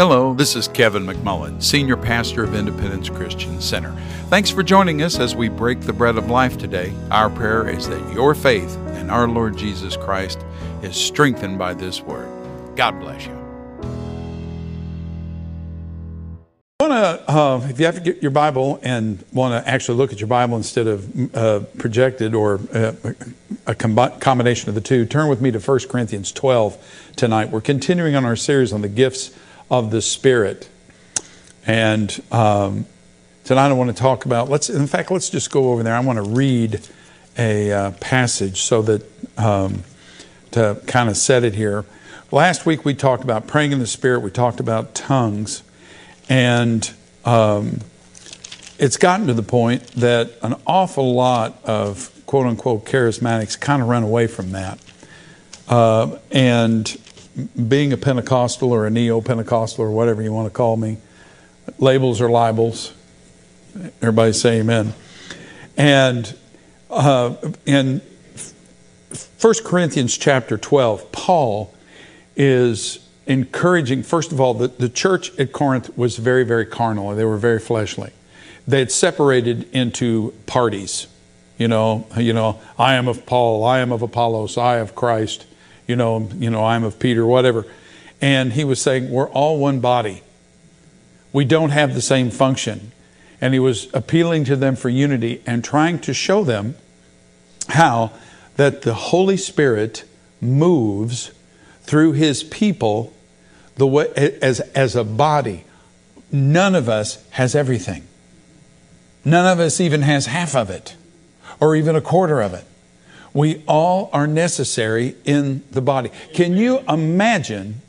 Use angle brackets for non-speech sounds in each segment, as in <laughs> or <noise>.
Hello, this is Kevin McMullen, Senior Pastor of Independence Christian Center. Thanks for joining us as we break the bread of life today. Our prayer is that your faith in our Lord Jesus Christ is strengthened by this word. God bless you. want to, uh, if you have to get your Bible and want to actually look at your Bible instead of uh, projected or uh, a com- combination of the two, turn with me to 1 Corinthians 12 tonight. We're continuing on our series on the gifts of the Spirit. And um, tonight I want to talk about, let's, in fact, let's just go over there. I want to read a uh, passage so that, um, to kind of set it here. Last week we talked about praying in the Spirit, we talked about tongues, and um, it's gotten to the point that an awful lot of quote unquote charismatics kind of run away from that. Uh, and being a Pentecostal or a neo Pentecostal or whatever you want to call me, labels are libels. Everybody say amen. And uh, in 1 Corinthians chapter 12, Paul is encouraging, first of all, the, the church at Corinth was very, very carnal. They were very fleshly. They had separated into parties. You know, you know, I am of Paul, I am of Apollos, I of Christ you know, you know, I'm of Peter, whatever. And he was saying, we're all one body. We don't have the same function. And he was appealing to them for unity and trying to show them how that the Holy Spirit moves through his people the way, as, as a body. None of us has everything. None of us even has half of it or even a quarter of it. We all are necessary in the body. Can you imagine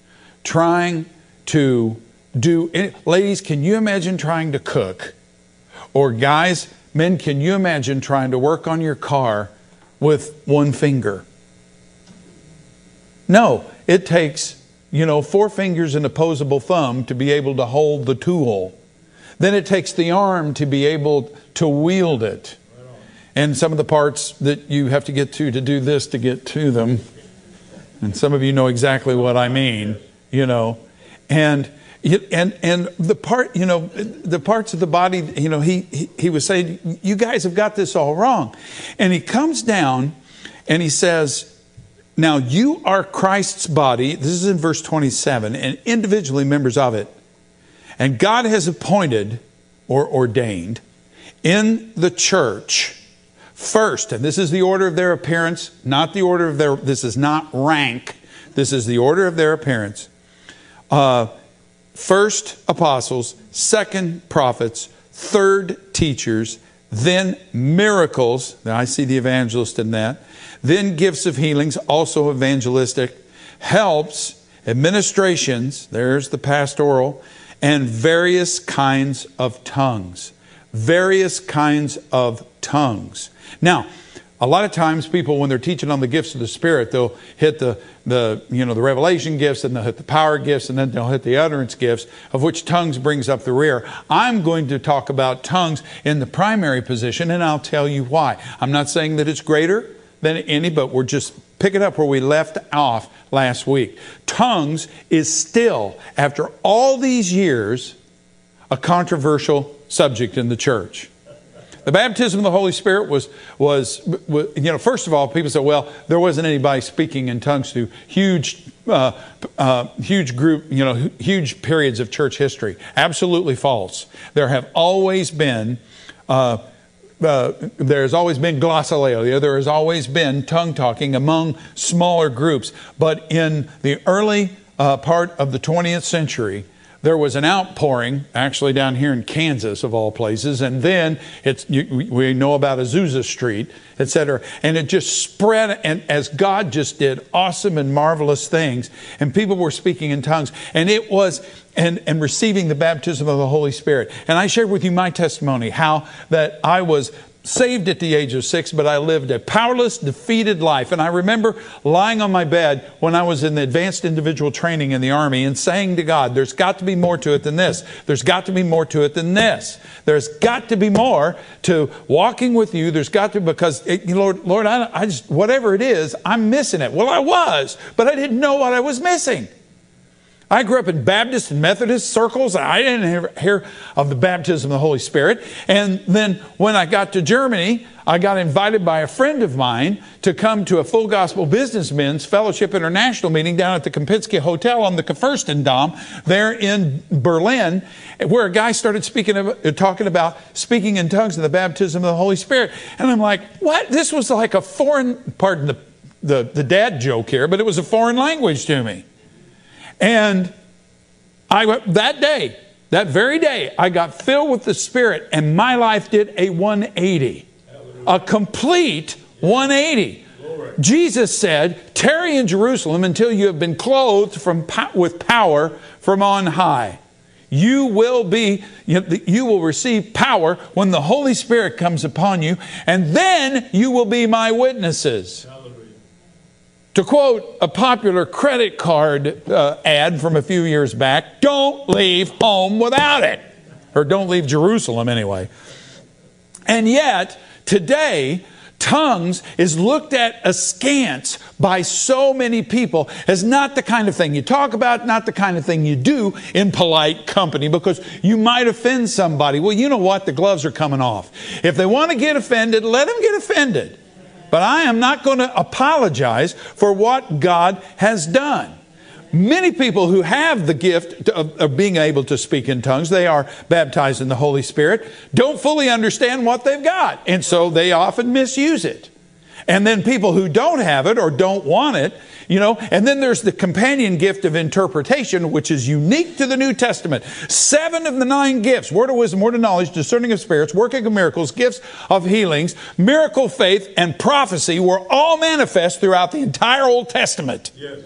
trying to do, ladies, can you imagine trying to cook? Or guys, men, can you imagine trying to work on your car with one finger? No, it takes, you know, four fingers and opposable thumb to be able to hold the tool. Then it takes the arm to be able to wield it and some of the parts that you have to get to to do this to get to them. And some of you know exactly what I mean, you know. And and and the part, you know, the parts of the body, you know, he, he he was saying, you guys have got this all wrong. And he comes down and he says, now you are Christ's body. This is in verse 27, and individually members of it. And God has appointed or ordained in the church First, and this is the order of their appearance, not the order of their, this is not rank, this is the order of their appearance. Uh, first, apostles, second, prophets, third, teachers, then miracles, I see the evangelist in that, then gifts of healings, also evangelistic, helps, administrations, there's the pastoral, and various kinds of tongues. Various kinds of tongues. Now, a lot of times people when they're teaching on the gifts of the spirit they'll hit the, the you know the revelation gifts and they'll hit the power gifts and then they'll hit the utterance gifts of which tongues brings up the rear. I'm going to talk about tongues in the primary position and i'll tell you why. I'm not saying that it's greater than any but we're just picking up where we left off last week. Tongues is still after all these years a controversial subject in the church the baptism of the Holy Spirit was, was, was, you know, first of all, people say, well, there wasn't anybody speaking in tongues through huge, uh, uh, huge group, you know, huge periods of church history. Absolutely false. There have always been, uh, uh, there has always been glossolalia. There has always been tongue talking among smaller groups. But in the early uh, part of the 20th century, there was an outpouring, actually down here in Kansas, of all places, and then it's, you, we know about Azusa Street, etc. And it just spread, and as God just did awesome and marvelous things, and people were speaking in tongues, and it was, and, and receiving the baptism of the Holy Spirit. And I shared with you my testimony, how that I was saved at the age of six, but I lived a powerless, defeated life. And I remember lying on my bed when I was in the advanced individual training in the Army and saying to God, There's got to be more to it than this. There's got to be more to it than this. There's got to be more to walking with you. There's got to, because, it, Lord, Lord I, I just, whatever it is, I'm missing it. Well, I was, but I didn't know what I was missing. I grew up in Baptist and Methodist circles. I didn't hear of the baptism of the Holy Spirit. And then when I got to Germany, I got invited by a friend of mine to come to a full gospel businessmen's fellowship international meeting down at the Kempinski Hotel on the Kurfürstendamm there in Berlin, where a guy started speaking of, uh, talking about speaking in tongues and the baptism of the Holy Spirit. And I'm like, what? This was like a foreign, pardon the, the, the dad joke here, but it was a foreign language to me. And I went, that day, that very day, I got filled with the Spirit, and my life did a 180, a complete 180. Jesus said, "Tarry in Jerusalem until you have been clothed from with power from on high." You will be, you will receive power when the Holy Spirit comes upon you, and then you will be my witnesses. To quote a popular credit card uh, ad from a few years back, don't leave home without it. Or don't leave Jerusalem anyway. And yet, today, tongues is looked at askance by so many people as not the kind of thing you talk about, not the kind of thing you do in polite company because you might offend somebody. Well, you know what? The gloves are coming off. If they want to get offended, let them get offended. But I am not going to apologize for what God has done. Many people who have the gift of, of, being able to speak in tongues, they are baptized in the Holy Spirit, don't fully understand what they've got. And so they often misuse it. And then people who don't have it or don't want it, you know, and then there's the companion gift of interpretation, which is unique to the New Testament. Seven of the nine gifts word of wisdom, word of knowledge, discerning of spirits, working of miracles, gifts of healings, miracle faith, and prophecy were all manifest throughout the entire Old Testament. Yes.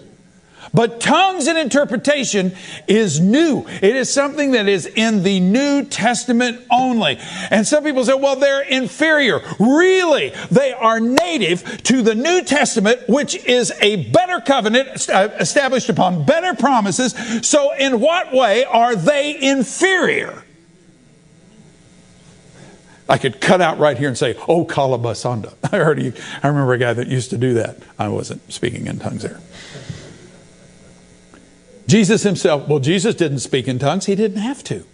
But tongues and interpretation is new. It is something that is in the New Testament only. And some people say, well, they're inferior. Really, they are native to the New Testament, which is a better covenant uh, established upon better promises. So, in what way are they inferior? I could cut out right here and say, "Oh, kalabasanda." <laughs> I heard you. I remember a guy that used to do that. I wasn't speaking in tongues there. Jesus himself, well, Jesus didn't speak in tongues. He didn't have to,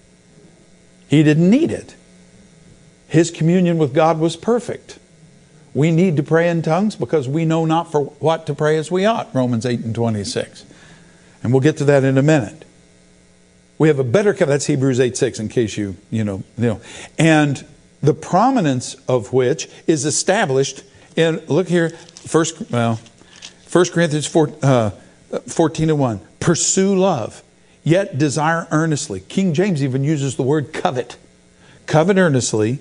he didn't need it. His communion with God was perfect. We need to pray in tongues because we know not for what to pray as we ought, Romans 8 and 26. And we'll get to that in a minute. We have a better that's Hebrews 8 6, in case you, you know, you know. And the prominence of which is established in, look here, first, well, 1 Corinthians 4, uh, 14 and 1. Pursue love, yet desire earnestly. King James even uses the word covet. Covet earnestly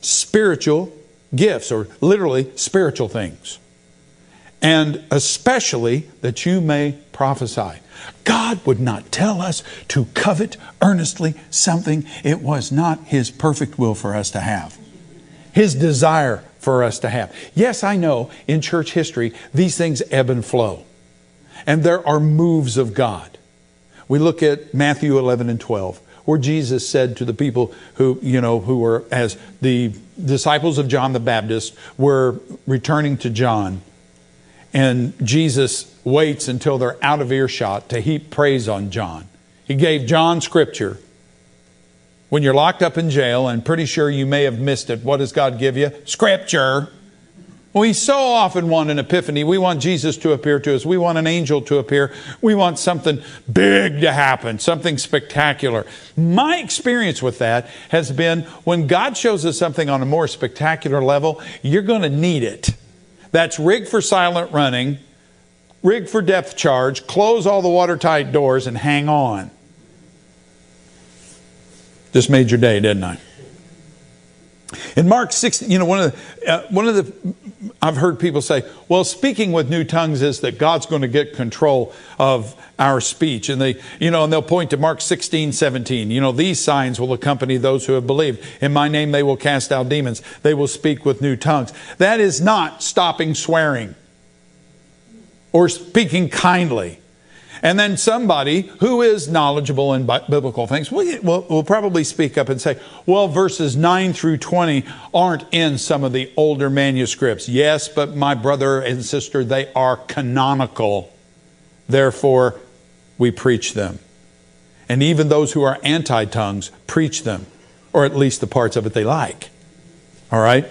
spiritual gifts, or literally spiritual things. And especially that you may prophesy. God would not tell us to covet earnestly something it was not His perfect will for us to have. His desire for us to have. Yes, I know in church history these things ebb and flow. And there are moves of God. We look at Matthew 11 and 12, where Jesus said to the people who, you know, who were, as the disciples of John the Baptist were returning to John, and Jesus waits until they're out of earshot to heap praise on John. He gave John scripture. When you're locked up in jail and pretty sure you may have missed it, what does God give you? Scripture. We so often want an epiphany. We want Jesus to appear to us. We want an angel to appear. We want something big to happen, something spectacular. My experience with that has been when God shows us something on a more spectacular level, you're going to need it. That's rig for silent running, rig for depth charge, close all the watertight doors, and hang on. Just made your day, didn't I? In Mark 6, you know, one of the, uh, one of the, I've heard people say, well, speaking with new tongues is that God's going to get control of our speech. And they, you know, and they'll point to Mark 16, 17. You know, these signs will accompany those who have believed. In my name they will cast out demons. They will speak with new tongues. That is not stopping swearing or speaking kindly and then somebody who is knowledgeable in biblical things will, will, will probably speak up and say, well, verses 9 through 20 aren't in some of the older manuscripts. Yes, but my brother and sister, they are canonical. Therefore, we preach them. And even those who are anti tongues preach them, or at least the parts of it they like. All right?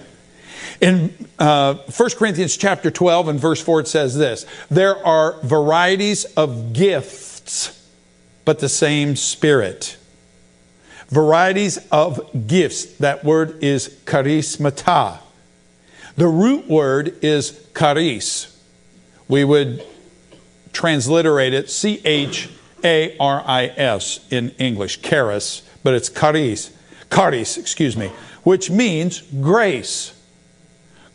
In uh, 1 Corinthians chapter 12 and verse 4, it says this There are varieties of gifts, but the same Spirit. Varieties of gifts. That word is charismata. The root word is charis. We would transliterate it C H A R I S in English, charis, but it's charis, charis, excuse me, which means grace.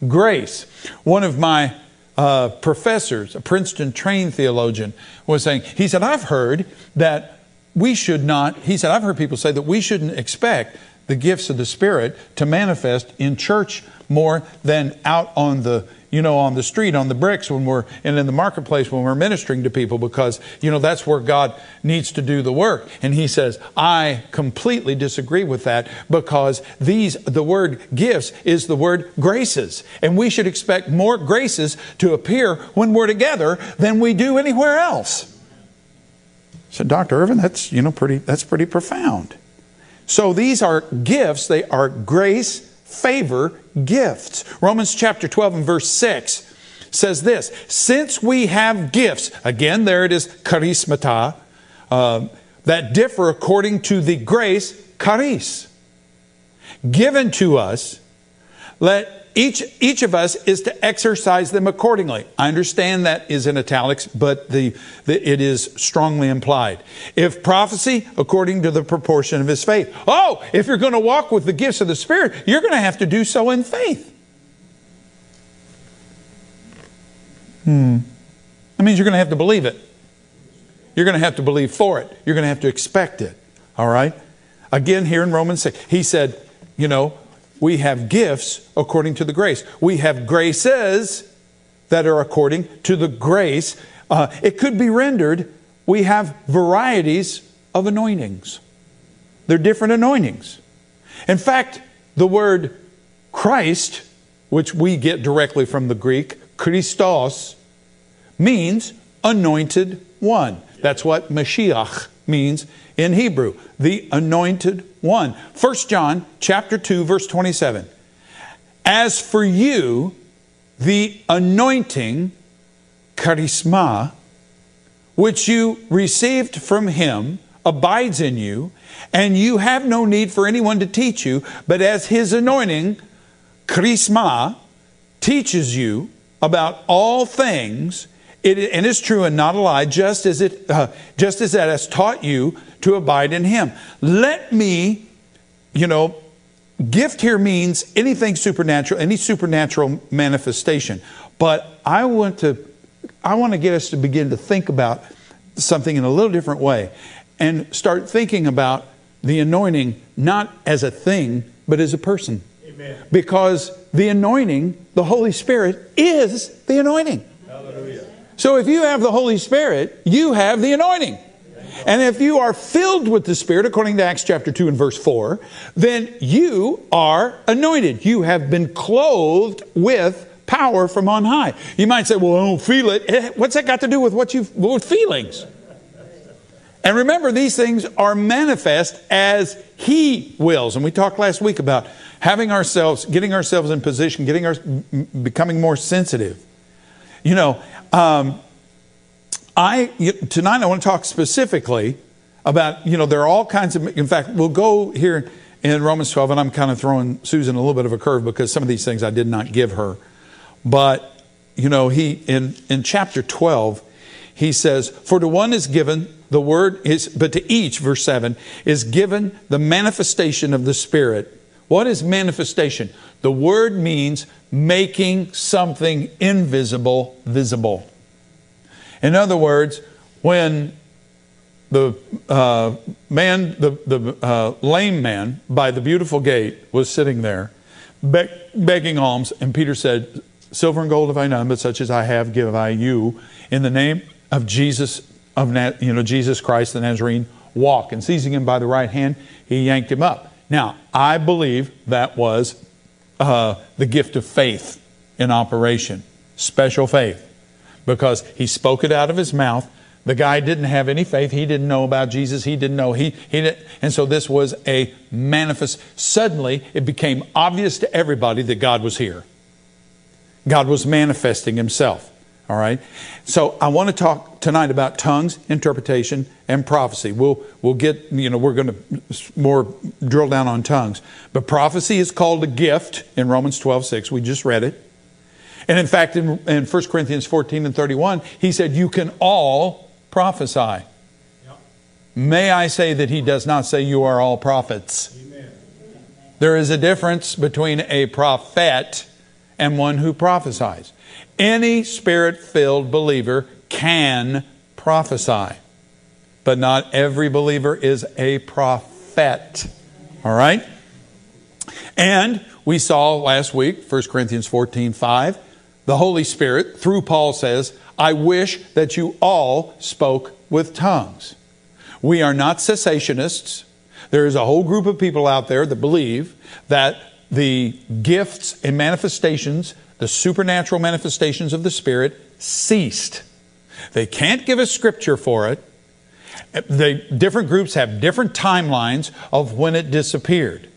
Grace. One of my uh, professors, a Princeton trained theologian, was saying, he said, I've heard that we should not, he said, I've heard people say that we shouldn't expect the gifts of the Spirit to manifest in church more than out on the you know on the street on the bricks when we're and in the marketplace when we're ministering to people because you know that's where God needs to do the work. And he says I completely disagree with that because these the word gifts is the word graces. And we should expect more graces to appear when we're together than we do anywhere else. So Dr. Irvin that's you know pretty that's pretty profound. So these are gifts. They are grace favor gifts. Romans chapter 12 and verse 6 says this Since we have gifts, again, there it is, charismata, uh, that differ according to the grace, charis, given to us, let each, each of us is to exercise them accordingly. I understand that is in italics, but the, the, it is strongly implied. If prophecy, according to the proportion of his faith. Oh, if you're going to walk with the gifts of the Spirit, you're going to have to do so in faith. Hmm. That means you're going to have to believe it. You're going to have to believe for it. You're going to have to expect it. All right? Again, here in Romans 6, he said, you know, we have gifts according to the grace. We have graces that are according to the grace. Uh, it could be rendered, we have varieties of anointings. They're different anointings. In fact, the word Christ, which we get directly from the Greek, Christos, means anointed one. That's what Mashiach means in Hebrew, the anointed one. 1 John chapter 2 verse 27. As for you, the anointing, charisma, which you received from him, abides in you, and you have no need for anyone to teach you, but as his anointing, charisma, teaches you about all things, it, and it's true and not a lie, just as it, uh, just as it has taught you to abide in Him. Let me, you know, gift here means anything supernatural, any supernatural manifestation. But I want to, I want to get us to begin to think about something in a little different way, and start thinking about the anointing not as a thing, but as a person. Amen. Because the anointing, the Holy Spirit, is the anointing. So if you have the Holy Spirit, you have the anointing. And if you are filled with the Spirit, according to Acts chapter 2 and verse 4, then you are anointed. You have been clothed with power from on high. You might say, well, I don't feel it. Eh, what's that got to do with what you've, with feelings? And remember, these things are manifest as He wills. And we talked last week about having ourselves, getting ourselves in position, getting our, becoming more sensitive. You know, um, I tonight I want to talk specifically about you know there are all kinds of. In fact, we'll go here in Romans 12, and I'm kind of throwing Susan a little bit of a curve because some of these things I did not give her, but you know he in in chapter 12 he says, "For to one is given the word is, but to each, verse 7, is given the manifestation of the Spirit." What is manifestation? The word means making something invisible visible. In other words, when the uh, man, the, the uh, lame man by the beautiful gate was sitting there be- begging alms, and Peter said, Silver and gold have I none, but such as I have give I you. In the name of Jesus, of you know, Jesus Christ the Nazarene, walk. And seizing him by the right hand, he yanked him up. Now, I believe that was uh, the gift of faith in operation, special faith, because he spoke it out of his mouth. The guy didn't have any faith. He didn't know about Jesus. He didn't know. He, he didn't. And so this was a manifest. Suddenly, it became obvious to everybody that God was here. God was manifesting himself. All right. So I want to talk tonight about tongues, interpretation, and prophecy. We'll we'll get you know we're going to more drill down on tongues, but prophecy is called a gift in Romans 12, 6. We just read it. And in fact, in, in 1 Corinthians 14 and 31, he said, You can all prophesy. Yep. May I say that he does not say you are all prophets. Amen. There is a difference between a prophet and one who prophesies. Any spirit filled believer can prophesy, but not every believer is a prophet. All right? And we saw last week, 1 Corinthians 14 5, the Holy Spirit, through Paul, says, I wish that you all spoke with tongues. We are not cessationists. There is a whole group of people out there that believe that the gifts and manifestations, the supernatural manifestations of the Spirit, ceased. They can't give a scripture for it. The different groups have different timelines of when it disappeared.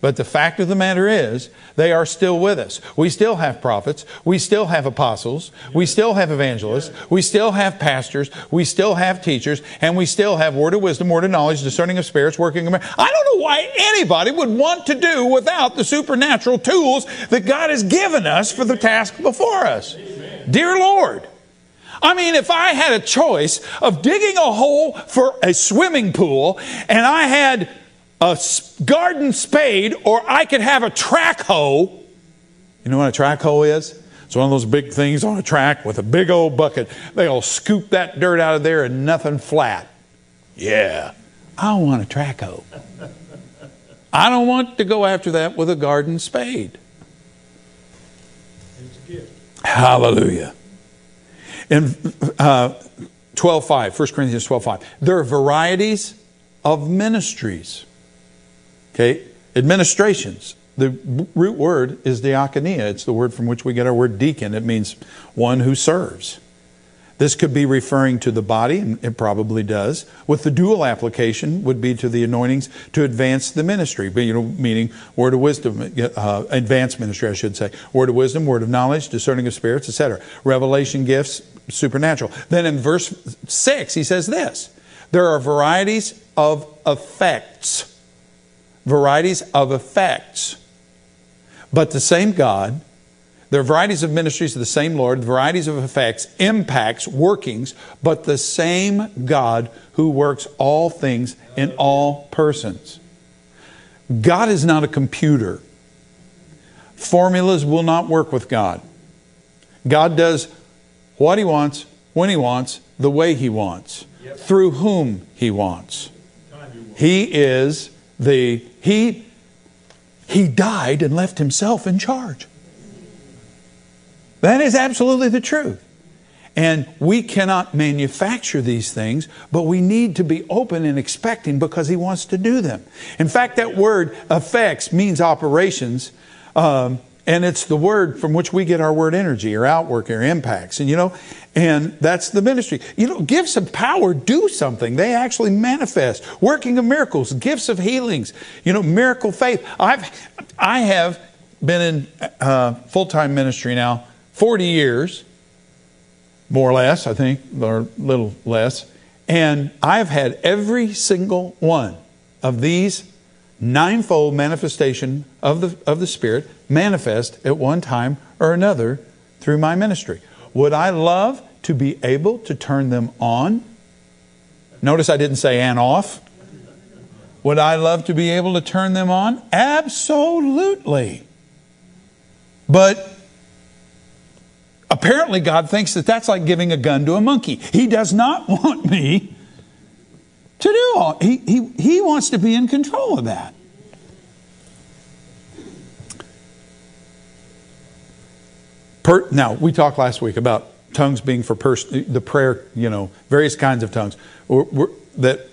But the fact of the matter is, they are still with us. We still have prophets. We still have apostles. We still have evangelists. We still have pastors. We still have teachers. And we still have word of wisdom, word of knowledge, discerning of spirits, working of. I don't know why anybody would want to do without the supernatural tools that God has given us for the task before us. Dear Lord. I mean, if I had a choice of digging a hole for a swimming pool and I had a garden spade or I could have a track hoe. You know what a track hoe is? It's one of those big things on a track with a big old bucket. They'll scoop that dirt out of there and nothing flat. Yeah, I want a track hoe. I don't want to go after that with a garden spade. Hallelujah. In uh, 12.5, 1 Corinthians 12.5, there are varieties of ministries. Okay, administrations. The root word is diakonia. It's the word from which we get our word deacon. It means one who serves. This could be referring to the body, and it probably does. With the dual application, would be to the anointings to advance the ministry, but you know, meaning word of wisdom, uh, advanced ministry, I should say. Word of wisdom, word of knowledge, discerning of spirits, etc. Revelation gifts, supernatural. Then in verse six, he says this: there are varieties of effects varieties of effects. But the same God, there are varieties of ministries of the same Lord, varieties of effects, impacts, workings, but the same God who works all things in all persons. God is not a computer. Formulas will not work with God. God does what He wants, when He wants, the way He wants, through whom He wants. He is the he he died and left himself in charge. That is absolutely the truth. And we cannot manufacture these things, but we need to be open and expecting because He wants to do them. In fact, that word effects means operations. Um, and it's the word from which we get our word energy or outwork or impacts. And you know, and that's the ministry. You know, gifts of power do something. They actually manifest. Working of miracles, gifts of healings, you know, miracle faith. I've I have been in uh, full-time ministry now 40 years, more or less, I think, or a little less. And I've had every single one of these ninefold manifestation of the, of the Spirit manifest at one time or another through my ministry. Would I love to be able to turn them on? Notice I didn't say and off. Would I love to be able to turn them on? Absolutely. But apparently, God thinks that that's like giving a gun to a monkey. He does not <laughs> want me to do all. He, he, he wants to be in control of that. Per, now, we talked last week about tongues being for pers- the prayer, you know, various kinds of tongues. We're, we're, that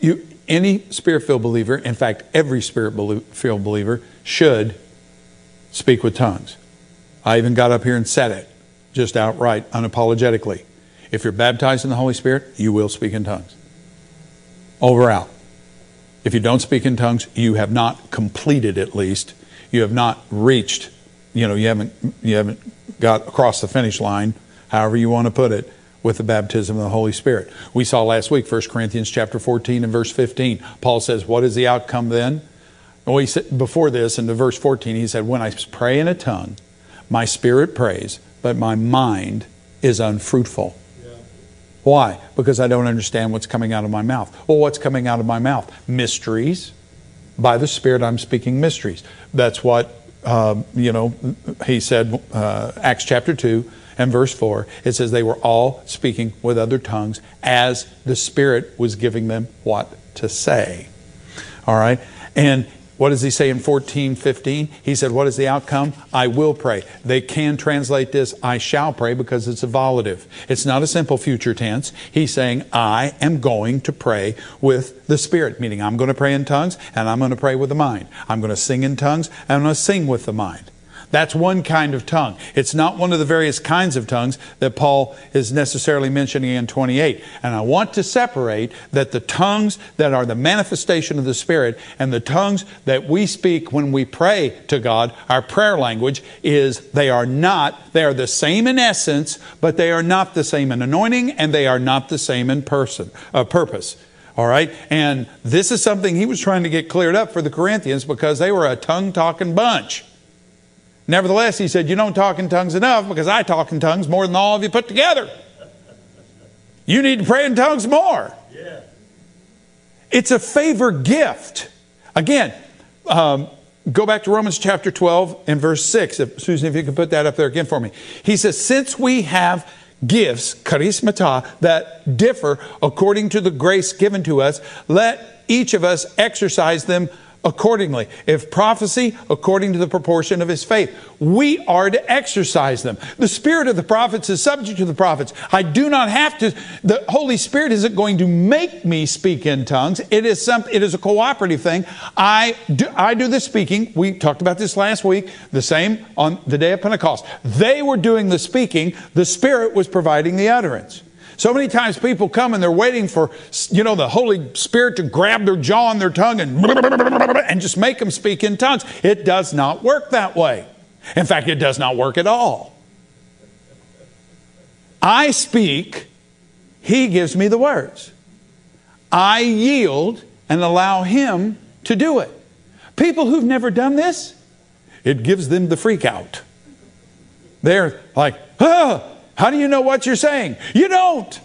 you, any spirit filled believer, in fact, every spirit filled believer, should speak with tongues. I even got up here and said it just outright, unapologetically. If you're baptized in the Holy Spirit, you will speak in tongues. Over out. If you don't speak in tongues, you have not completed at least. You have not reached, you know, you haven't you haven't got across the finish line, however you want to put it, with the baptism of the Holy Spirit. We saw last week 1 Corinthians chapter 14 and verse 15. Paul says, "What is the outcome then?" Well, he said before this in the verse 14, he said, "When I pray in a tongue, my spirit prays, but my mind is unfruitful." Why? Because I don't understand what's coming out of my mouth. Well, what's coming out of my mouth? Mysteries. By the Spirit, I'm speaking mysteries. That's what, uh, you know, he said, uh, Acts chapter 2 and verse 4. It says they were all speaking with other tongues as the Spirit was giving them what to say. All right? And what does he say in 14, 15? He said, What is the outcome? I will pray. They can translate this, I shall pray, because it's a volitive. It's not a simple future tense. He's saying, I am going to pray with the Spirit, meaning I'm going to pray in tongues and I'm going to pray with the mind. I'm going to sing in tongues and I'm going to sing with the mind. That's one kind of tongue. It's not one of the various kinds of tongues that Paul is necessarily mentioning in 28. And I want to separate that the tongues that are the manifestation of the Spirit and the tongues that we speak when we pray to God, our prayer language, is they are not, they are the same in essence, but they are not the same in anointing and they are not the same in person, uh, purpose. All right? And this is something he was trying to get cleared up for the Corinthians because they were a tongue talking bunch. Nevertheless, he said, You don't talk in tongues enough because I talk in tongues more than all of you put together. You need to pray in tongues more. Yeah. It's a favor gift. Again, um, go back to Romans chapter 12 and verse 6. If, Susan, if you could put that up there again for me. He says, Since we have gifts, charismata, that differ according to the grace given to us, let each of us exercise them accordingly. If prophecy, according to the proportion of his faith. We are to exercise them. The spirit of the prophets is subject to the prophets. I do not have to, the Holy Spirit isn't going to make me speak in tongues. It is some, it is a cooperative thing. I do, I do the speaking. We talked about this last week, the same on the day of Pentecost. They were doing the speaking. The Spirit was providing the utterance. So many times people come and they're waiting for, you know, the Holy Spirit to grab their jaw and their tongue and, and just make them speak in tongues. It does not work that way. In fact, it does not work at all. I speak, He gives me the words. I yield and allow Him to do it. People who've never done this, it gives them the freak out. They're like, ah, how do you know what you're saying? You don't.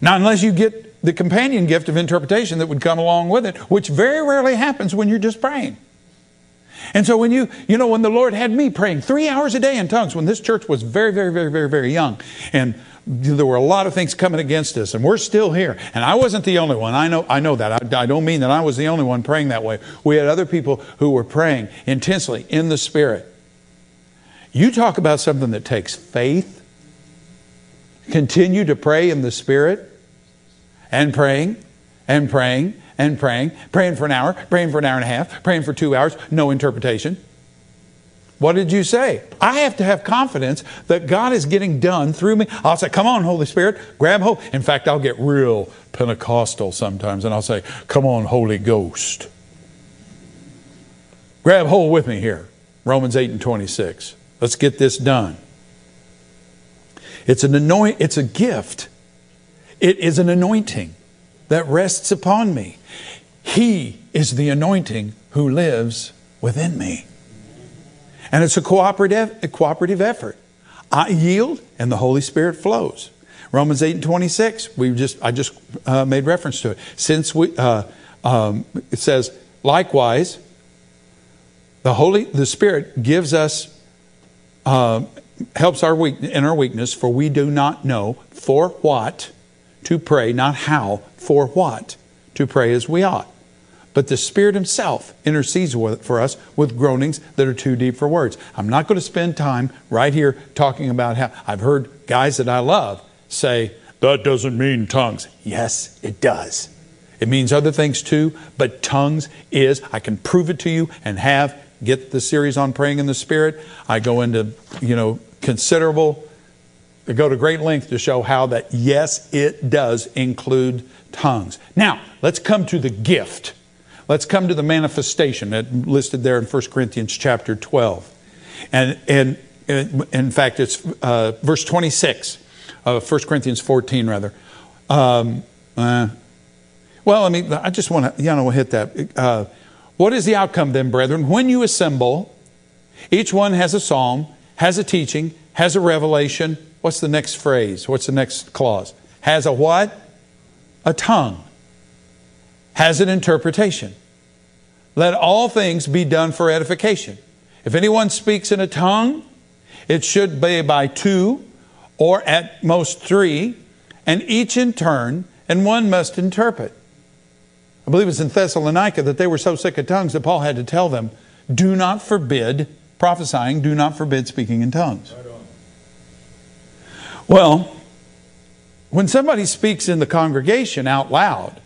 Now, unless you get the companion gift of interpretation that would come along with it, which very rarely happens when you're just praying. And so when you, you know, when the Lord had me praying three hours a day in tongues, when this church was very, very, very, very, very young, and there were a lot of things coming against us, and we're still here. And I wasn't the only one. I know, I know that. I, I don't mean that I was the only one praying that way. We had other people who were praying intensely in the Spirit. You talk about something that takes faith. Continue to pray in the Spirit and praying and praying and praying, praying for an hour, praying for an hour and a half, praying for two hours, no interpretation. What did you say? I have to have confidence that God is getting done through me. I'll say, Come on, Holy Spirit, grab hold. In fact, I'll get real Pentecostal sometimes and I'll say, Come on, Holy Ghost. Grab hold with me here. Romans 8 and 26. Let's get this done. It's an anoint, it's a gift. It is an anointing that rests upon me. He is the anointing who lives within me. And it's a cooperative, a cooperative effort. I yield and the Holy Spirit flows. Romans 8 and 26, we just, I just uh, made reference to it. Since we, uh, um, it says, likewise, the Holy, the Spirit gives us uh, helps our weak, in our weakness, for we do not know for what to pray, not how, for what to pray as we ought. But the Spirit Himself intercedes for us with groanings that are too deep for words. I'm not going to spend time right here talking about how I've heard guys that I love say, that doesn't mean tongues. Yes, it does. It means other things too, but tongues is, I can prove it to you and have get the series on praying in the Spirit. I go into, you know, considerable I go to great length to show how that, yes, it does include tongues. Now, let's come to the gift. Let's come to the manifestation that listed there in 1 Corinthians chapter 12. And, and, in fact, it's uh, verse 26 of 1 Corinthians 14, rather. Um, uh, well, I mean, I just want to, you know, hit that. Uh, what is the outcome then, brethren? When you assemble, each one has a psalm, has a teaching, has a revelation. What's the next phrase? What's the next clause? Has a what? A tongue. Has an interpretation. Let all things be done for edification. If anyone speaks in a tongue, it should be by two or at most three, and each in turn, and one must interpret. I believe it's in Thessalonica that they were so sick of tongues that Paul had to tell them, do not forbid prophesying, do not forbid speaking in tongues. Well, when somebody speaks in the congregation out loud,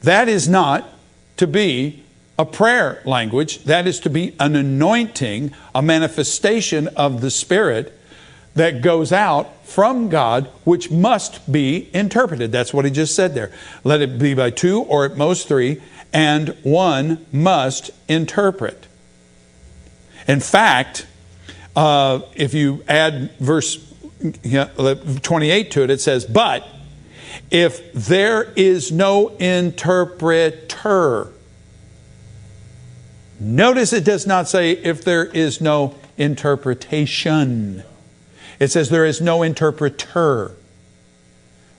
that is not to be a prayer language. That is to be an anointing, a manifestation of the Spirit that goes out from God, which must be interpreted. That's what he just said there. Let it be by two or at most three, and one must interpret. In fact, uh, if you add verse 28 to it, it says, But if there is no interpreter, notice it does not say if there is no interpretation. It says there is no interpreter.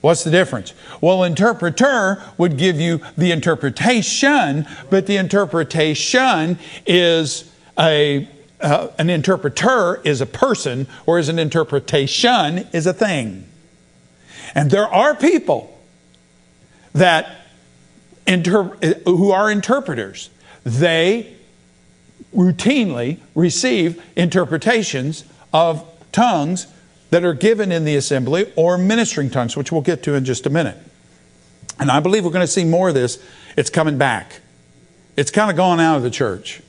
What's the difference? Well, interpreter would give you the interpretation, but the interpretation is a uh, an interpreter is a person, whereas an interpretation is a thing. And there are people that inter- who are interpreters. They routinely receive interpretations of tongues that are given in the assembly or ministering tongues, which we'll get to in just a minute. And I believe we're going to see more of this. It's coming back. It's kind of gone out of the church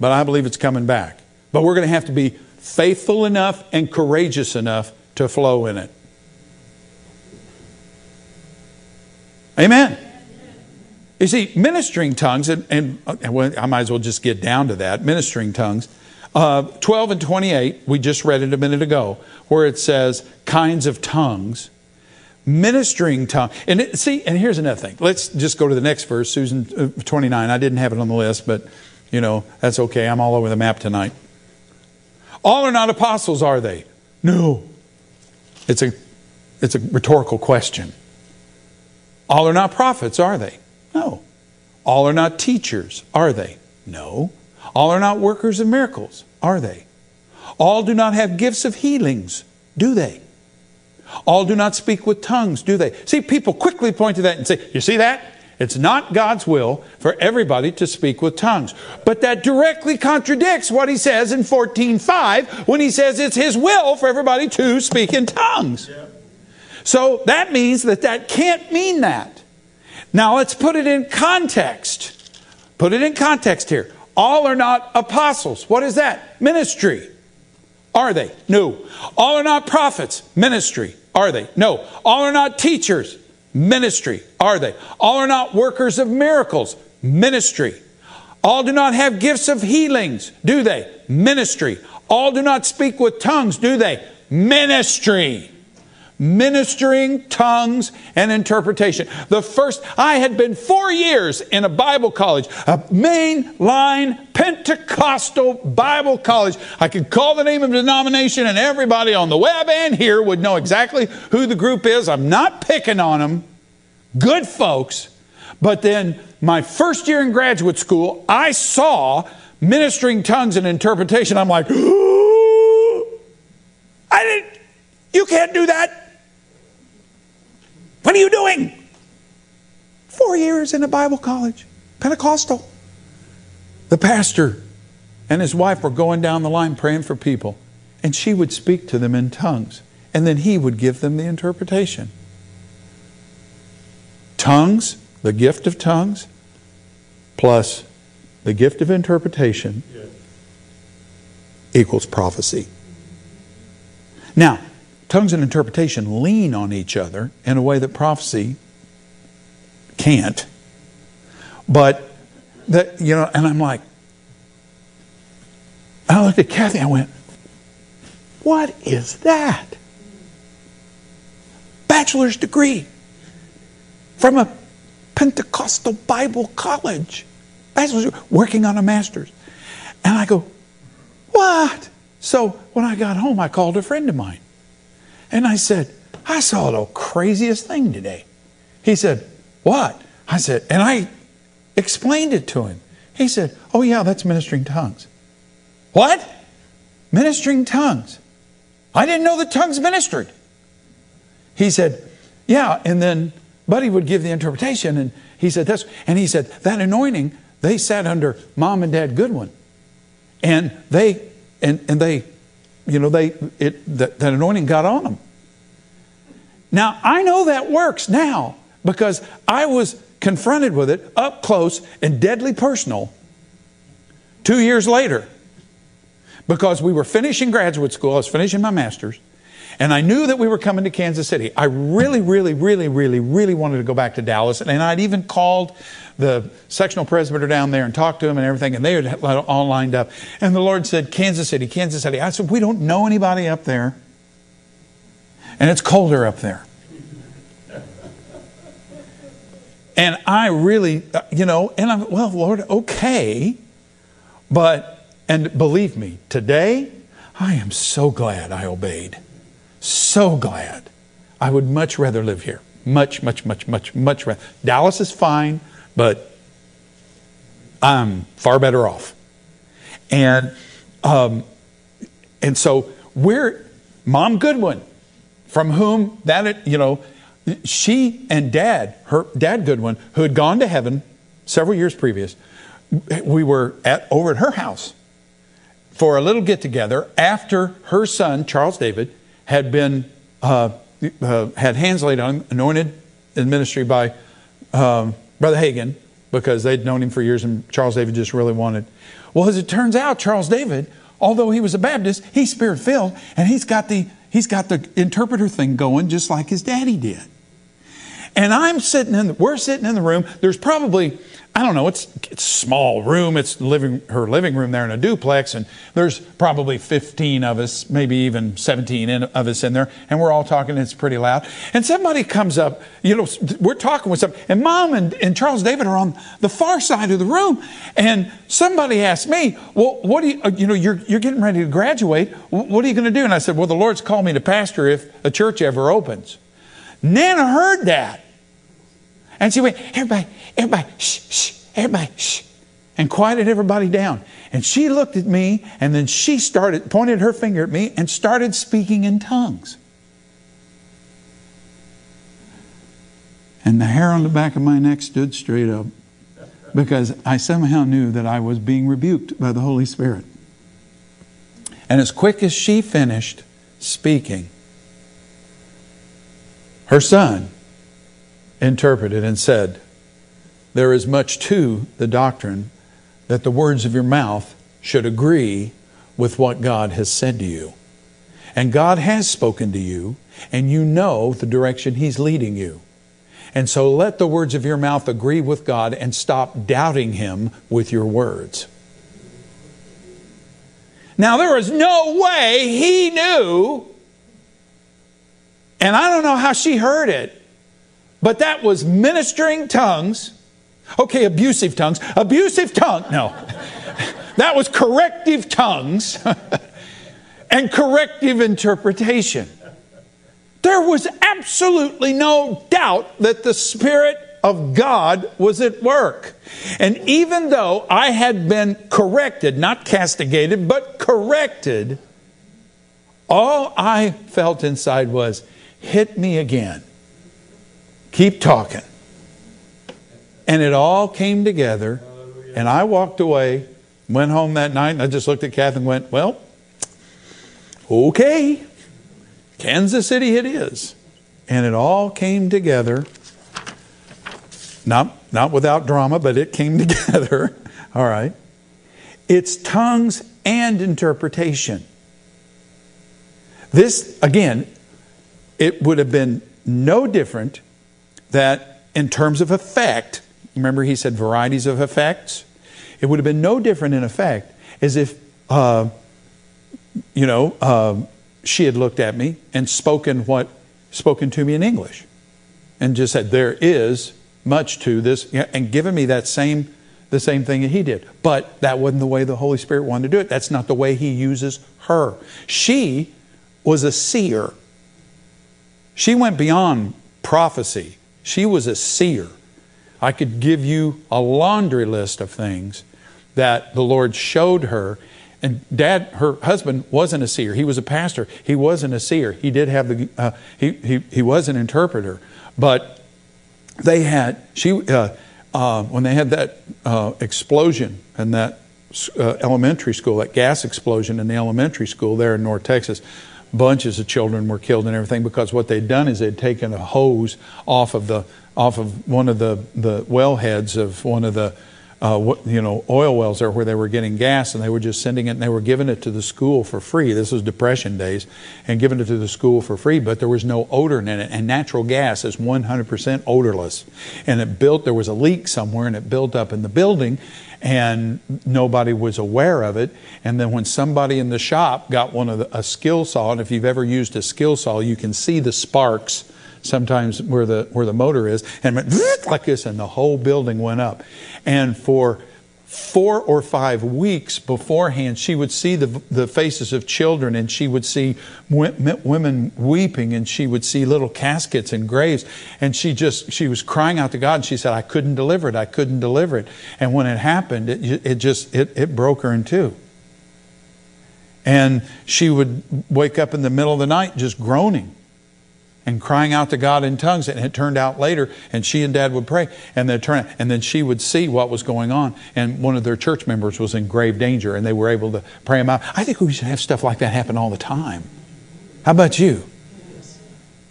but I believe it's coming back. But we're going to have to be faithful enough and courageous enough to flow in it. Amen. You see, ministering tongues, and, and uh, well, I might as well just get down to that ministering tongues. Uh, 12 and 28, we just read it a minute ago, where it says kinds of tongues. Ministering tongue. And it, see, and here's another thing. Let's just go to the next verse, Susan uh, 29. I didn't have it on the list, but you know, that's okay. I'm all over the map tonight. All are not apostles, are they? No. It's a, it's a rhetorical question. All are not prophets, are they? No. All are not teachers, are they? No. All are not workers of miracles, are they? All do not have gifts of healings, do they? All do not speak with tongues, do they? See, people quickly point to that and say, You see that? It's not God's will for everybody to speak with tongues. But that directly contradicts what he says in 14.5 when he says it's his will for everybody to speak in tongues. So that means that that can't mean that. Now let's put it in context. Put it in context here. All are not apostles. What is that? Ministry. Are they? No. All are not prophets. Ministry. Are they? No. All are not teachers. Ministry, are they? All are not workers of miracles. Ministry. All do not have gifts of healings, do they? Ministry. All do not speak with tongues, do they? Ministry ministering tongues and interpretation. The first, I had been four years in a Bible college, a mainline Pentecostal Bible college. I could call the name of the denomination and everybody on the web and here would know exactly who the group is. I'm not picking on them. Good folks. But then my first year in graduate school, I saw ministering tongues and interpretation. I'm like, <gasps> I didn't, you can't do that. What are you doing? Four years in a Bible college, Pentecostal. The pastor and his wife were going down the line praying for people, and she would speak to them in tongues, and then he would give them the interpretation. Tongues, the gift of tongues, plus the gift of interpretation equals prophecy. Now, tongues and interpretation lean on each other in a way that prophecy can't. But that you know, and I'm like, I looked at Kathy. I went, "What is that?" Bachelor's degree from a Pentecostal Bible college, bachelor's working on a master's, and I go, "What?" So when I got home, I called a friend of mine, and I said, "I saw the craziest thing today." He said, "What?" I said, and I explained it to him. He said, Oh, yeah, that's ministering tongues. What? Ministering tongues. I didn't know the tongues ministered. He said, Yeah, and then Buddy would give the interpretation, and he said, That's, and he said, That anointing, they sat under mom and dad Goodwin. And they, and, and they, you know, they, it, that, that anointing got on them. Now, I know that works now because I was confronted with it up close and deadly personal two years later because we were finishing graduate school, I was finishing my master's, and I knew that we were coming to Kansas City. I really, really, really, really, really wanted to go back to Dallas, and I'd even called the sectional presbyter down there and talked to him and everything, and they had all lined up. And the Lord said, Kansas City, Kansas City. I said, We don't know anybody up there, and it's colder up there. <laughs> And I really, uh, you know, and I'm, well, Lord, okay. But, and believe me, today, I am so glad I obeyed. So glad. I would much rather live here. Much, much, much, much, much rather. Dallas is fine, but I'm far better off. And, um, and so we're, Mom Goodwin, from whom that, you know, she and dad, her dad Goodwin, who had gone to heaven several years previous, we were at over at her house for a little get together after her son Charles David had been uh, uh, had hands laid on anointed in ministry by um, Brother Hagin because they'd known him for years and Charles David just really wanted. Well, as it turns out, Charles David, although he was a Baptist, he's spirit filled and he's got the he's got the interpreter thing going just like his daddy did. And I'm sitting in, the, we're sitting in the room. There's probably, I don't know, it's, it's small room. It's living, her living room there in a duplex. And there's probably 15 of us, maybe even 17 in, of us in there. And we're all talking. It's pretty loud. And somebody comes up, you know, we're talking with some, and mom and, and Charles David are on the far side of the room. And somebody asked me, well, what do you, uh, you know, you're, you're getting ready to graduate. What are you going to do? And I said, well, the Lord's called me to pastor if a church ever opens. Nana heard that. And she went, everybody, everybody, shh, shh, everybody, shh, and quieted everybody down. And she looked at me, and then she started, pointed her finger at me, and started speaking in tongues. And the hair on the back of my neck stood straight up because I somehow knew that I was being rebuked by the Holy Spirit. And as quick as she finished speaking, her son interpreted and said, There is much to the doctrine that the words of your mouth should agree with what God has said to you. And God has spoken to you, and you know the direction He's leading you. And so let the words of your mouth agree with God and stop doubting Him with your words. Now, there is no way He knew, and I don't know how she heard it, but that was ministering tongues. Okay, abusive tongues. Abusive tongue. No. <laughs> that was corrective tongues <laughs> and corrective interpretation. There was absolutely no doubt that the Spirit of God was at work. And even though I had been corrected, not castigated, but corrected, all I felt inside was, hit me again. Keep talking. And it all came together. And I walked away, went home that night, and I just looked at Kath and went, Well, okay, Kansas City it is. And it all came together. Not, not without drama, but it came <laughs> together. all right. It's tongues and interpretation. This, again, it would have been no different that in terms of effect, remember he said varieties of effects? It would have been no different in effect as if, uh, you know, uh, she had looked at me and spoken what spoken to me in English, and just said there is much to this, and given me that same the same thing that he did. But that wasn't the way the Holy Spirit wanted to do it. That's not the way he uses her. She was a seer. She went beyond prophecy. She was a seer. I could give you a laundry list of things that the Lord showed her. And dad, her husband, wasn't a seer. He was a pastor. He wasn't a seer. He did have the, uh, he, he, he was an interpreter. But they had, she, uh, uh, when they had that uh, explosion in that uh, elementary school, that gas explosion in the elementary school there in North Texas, bunches of children were killed and everything because what they'd done is they'd taken a hose off of the off of one of the the well heads of one of the uh, you know, oil wells there where they were getting gas and they were just sending it and they were giving it to the school for free. This was Depression days and giving it to the school for free, but there was no odor in it. And natural gas is 100% odorless. And it built, there was a leak somewhere and it built up in the building and nobody was aware of it. And then when somebody in the shop got one of the, a skill saw, and if you've ever used a skill saw, you can see the sparks sometimes where the where the motor is, and went like this, and the whole building went up. And for four or five weeks beforehand, she would see the, the faces of children and she would see women weeping and she would see little caskets and graves. And she just, she was crying out to God and she said, I couldn't deliver it. I couldn't deliver it. And when it happened, it, it just, it, it broke her in two. And she would wake up in the middle of the night just groaning and crying out to God in tongues. And it turned out later, and she and dad would pray, and then turn, and then she would see what was going on. And one of their church members was in grave danger, and they were able to pray him out. I think we should have stuff like that happen all the time. How about you?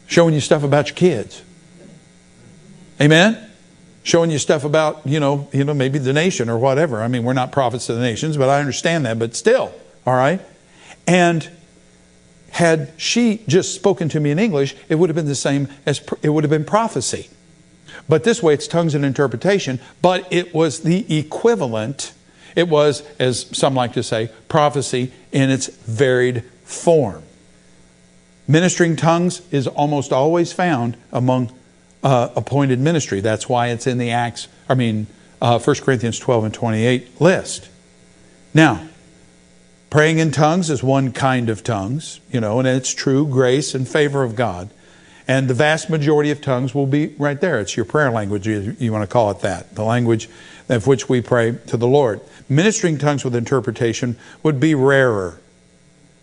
Showing you stuff about your kids. Amen? Showing you stuff about, you know, you know, maybe the nation or whatever. I mean, we're not prophets of the nations, but I understand that, but still, all right? And had she just spoken to me in English, it would have been the same as it would have been prophecy. But this way, it's tongues and interpretation, but it was the equivalent. It was, as some like to say, prophecy in its varied form. Ministering tongues is almost always found among uh, appointed ministry. That's why it's in the Acts, I mean, uh, 1 Corinthians 12 and 28 list. Now, Praying in tongues is one kind of tongues, you know, and it's true grace and favor of God. And the vast majority of tongues will be right there. It's your prayer language, you, want to call it that, the language of which we pray to the Lord. Ministering tongues with interpretation would be rarer,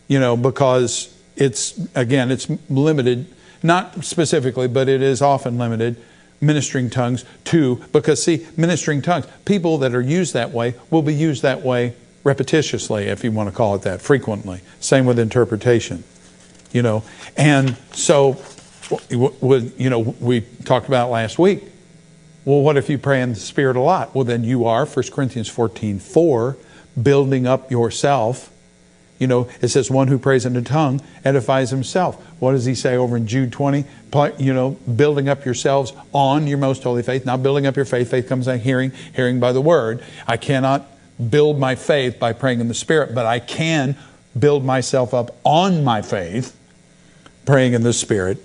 you know, because it's, again, it's limited, not specifically, but it is often limited ministering tongues to, because see, ministering tongues, people that are used that way will be used that way repetitiously, if you want to call it that, frequently. Same with interpretation, you know. And so, you know, we talked about last week. Well, what if you pray in the Spirit a lot? Well, then you are, 1 Corinthians 14 4, building up yourself. You know, it says, one who prays in a tongue edifies himself. What does he say over in Jude 20? You know, building up yourselves on your most holy faith. Not building up your faith. Faith comes by hearing, hearing by the word. I cannot build my faith by praying in the Spirit, but I can build myself up on my faith praying in the Spirit.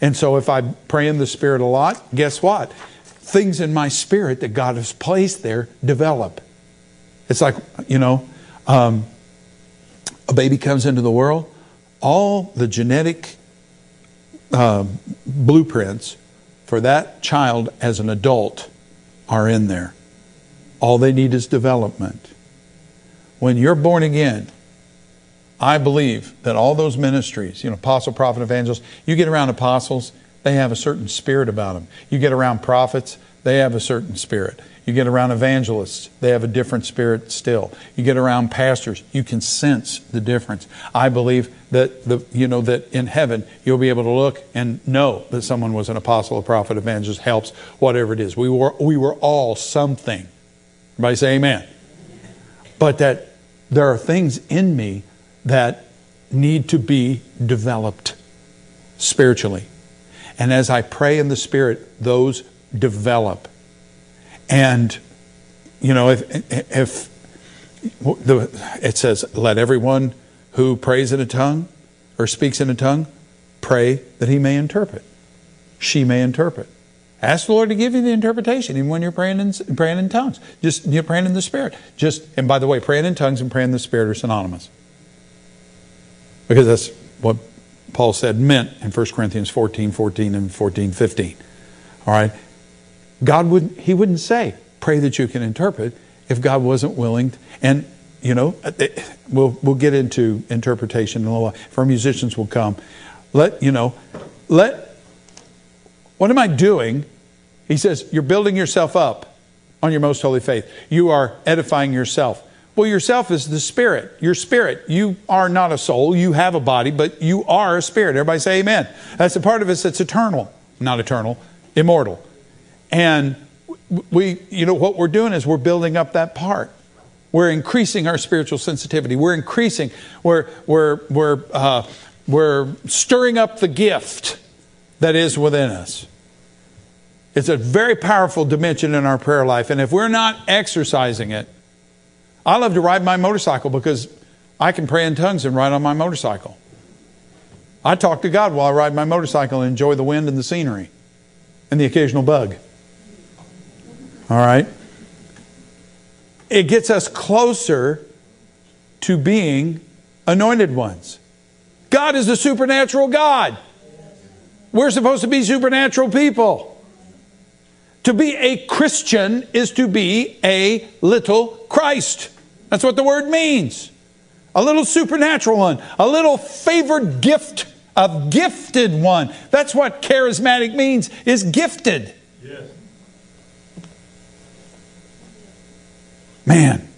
And so if I pray in the Spirit a lot, guess what? Things in my spirit that God has placed there develop. It's like, you know, um, a baby comes into the world, all the genetic uh, blueprints for that child as an adult are in there. All they need is development. When you're born again, I believe that all those ministries, you know, apostle, prophet, evangelist, you get around apostles, they have a certain spirit about them. You get around prophets, they have a certain spirit. You get around evangelists, they have a different spirit still. You get around pastors, you can sense the difference. I believe that the you know that in heaven you'll be able to look and know that someone was an apostle, a prophet, evangelist, helps, whatever it is. We were we were all something. Everybody say amen. But that there are things in me that need to be developed spiritually. And as I pray in the Spirit, those develop. And, you know, if, if the, it says, let everyone who prays in a tongue or speaks in a tongue pray that he may interpret. She may interpret. Ask the Lord to give you the interpretation, even when you're praying in, praying in tongues. Just you're praying in the Spirit. Just and by the way, praying in tongues and praying in the Spirit are synonymous. Because that's what Paul said meant in 1 Corinthians 14, 14 and 14, 15. All right? God would he wouldn't say, pray that you can interpret if God wasn't willing. And you know, uh, eh, we'll we'll get into interpretation in a little while. Our musicians will come, let you know, let what am I doing? He says, You're building yourself up on your most holy faith. You are edifying yourself. Well, yourself is the spirit. Your spirit. You are not a soul. You have a body, but you are a spirit. Everybody say amen. That's a part of us that's eternal. Not eternal, immortal. And we, you know, what we're doing is we're building up that part. We're increasing our spiritual sensitivity. We're increasing, we're, we're, we're, uh, we're stirring up the gift that is within us. It's a very powerful dimension in our prayer life. And if we're not exercising it, I love to ride my motorcycle because I can pray in tongues and ride on my motorcycle. I talk to God while I ride my motorcycle and enjoy the wind and the scenery and the occasional bug. All right? It gets us closer to being anointed ones. God is a supernatural God. We're supposed to be supernatural people. To be a Christian is to be a little Christ. That's what the word means. A little supernatural one, a little favored gift, a gifted one. That's what charismatic means, is gifted. Yes. Man,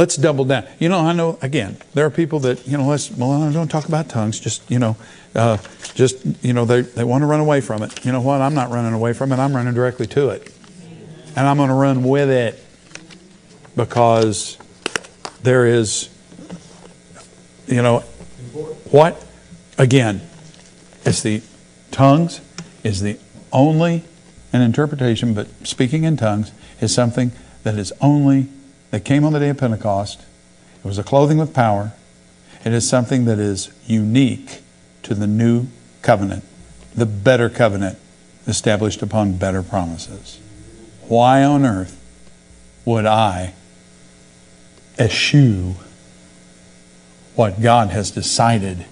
let's double down. You know, I know, again, there are people that, you know, let's, well, don't talk about tongues, just, you know, uh, just, you know, they, they want to run away from it. You know what? I'm not running away from it. I'm running directly to it. And I'm going to run with it because there is, you know, what? Again, it's the tongues is the only an interpretation, but speaking in tongues is something that is only that came on the day of Pentecost. It was a clothing with power. It is something that is unique to the new covenant, the better covenant established upon better promises. Why on earth would I eschew what God has decided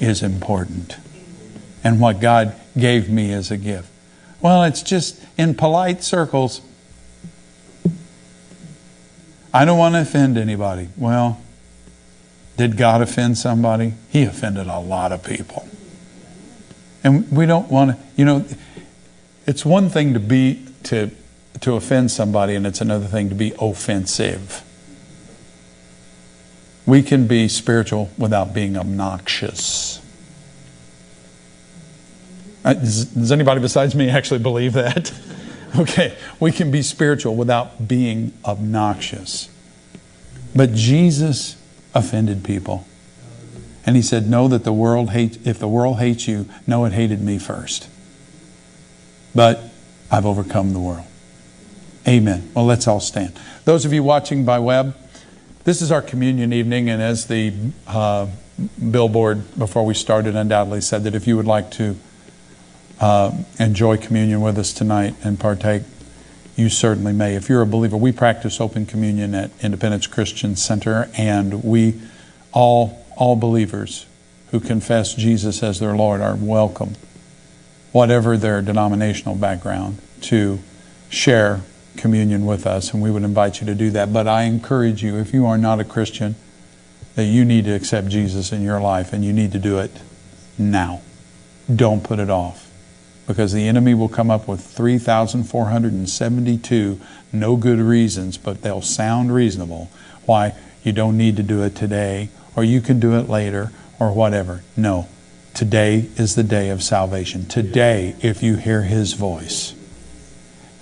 is important and what God gave me as a gift? Well, it's just in polite circles. I don't want to offend anybody. Well, did God offend somebody? He offended a lot of people. And we don't want to, you know, it's one thing to be, to, to offend somebody, and it's another thing to be offensive. We can be spiritual without being obnoxious. Uh, does, does anybody besides me actually believe that? <laughs> <laughs> okay, we can be spiritual without being obnoxious. But Jesus offended people. And he said, Know that the world hates, if the world hates you, know it hated me first. But I've overcome the world. Amen. Well, let's all stand. Those of you watching by web, this is our communion evening, and as the uh, billboard before we started undoubtedly said, that if you would like to uh, enjoy communion with us tonight and partake, you certainly may. If you're a believer, we practice open communion at Independence Christian Center, and we all all believers who confess Jesus as their Lord are welcome, whatever their denominational background, to share communion with us, and we would invite you to do that. But I encourage you, if you are not a Christian, that you need to accept Jesus in your life, and you need to do it now. Don't put it off because the enemy will come up with 3,472 no good reasons, but they'll sound reasonable why you don't need to do it today or you can do it later or whatever. No. Today is the day of salvation. Today, if you hear his voice.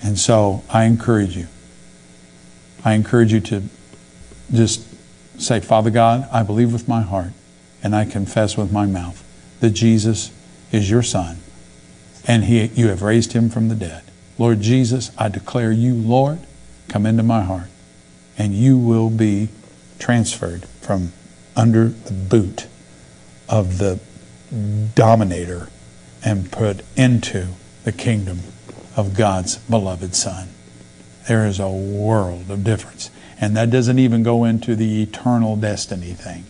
And so I encourage you. I encourage you to just say, Father God, I believe with my heart and I confess with my mouth that Jesus is your Son and he, you have raised him from the dead. Lord Jesus, I declare you Lord. Come into my heart, and you will be transferred from under the boot of the dominator and put into the kingdom of God's beloved Son. There is a world of difference. And that doesn't even go into the eternal destiny thing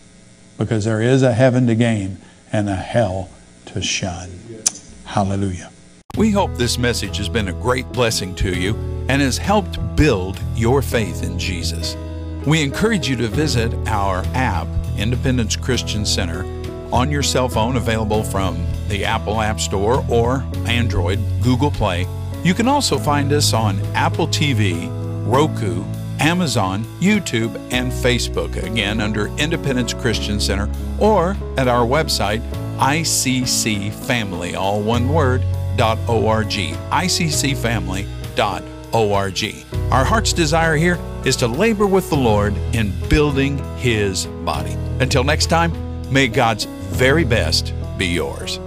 because there is a heaven to gain and a hell to shun. Hallelujah. We hope this message has been a great blessing to you and has helped build your faith in Jesus. We encourage you to visit our app, Independence Christian Center, on your cell phone, available from the Apple App Store or Android, Google Play. You can also find us on Apple TV, Roku, Amazon, YouTube, and Facebook, again under Independence Christian Center, or at our website, ICC Family, all one word, iccfamily.org. iccfamily.org. Our heart's desire here is to labor with the Lord in building His body. Until next time, may God's very best be yours.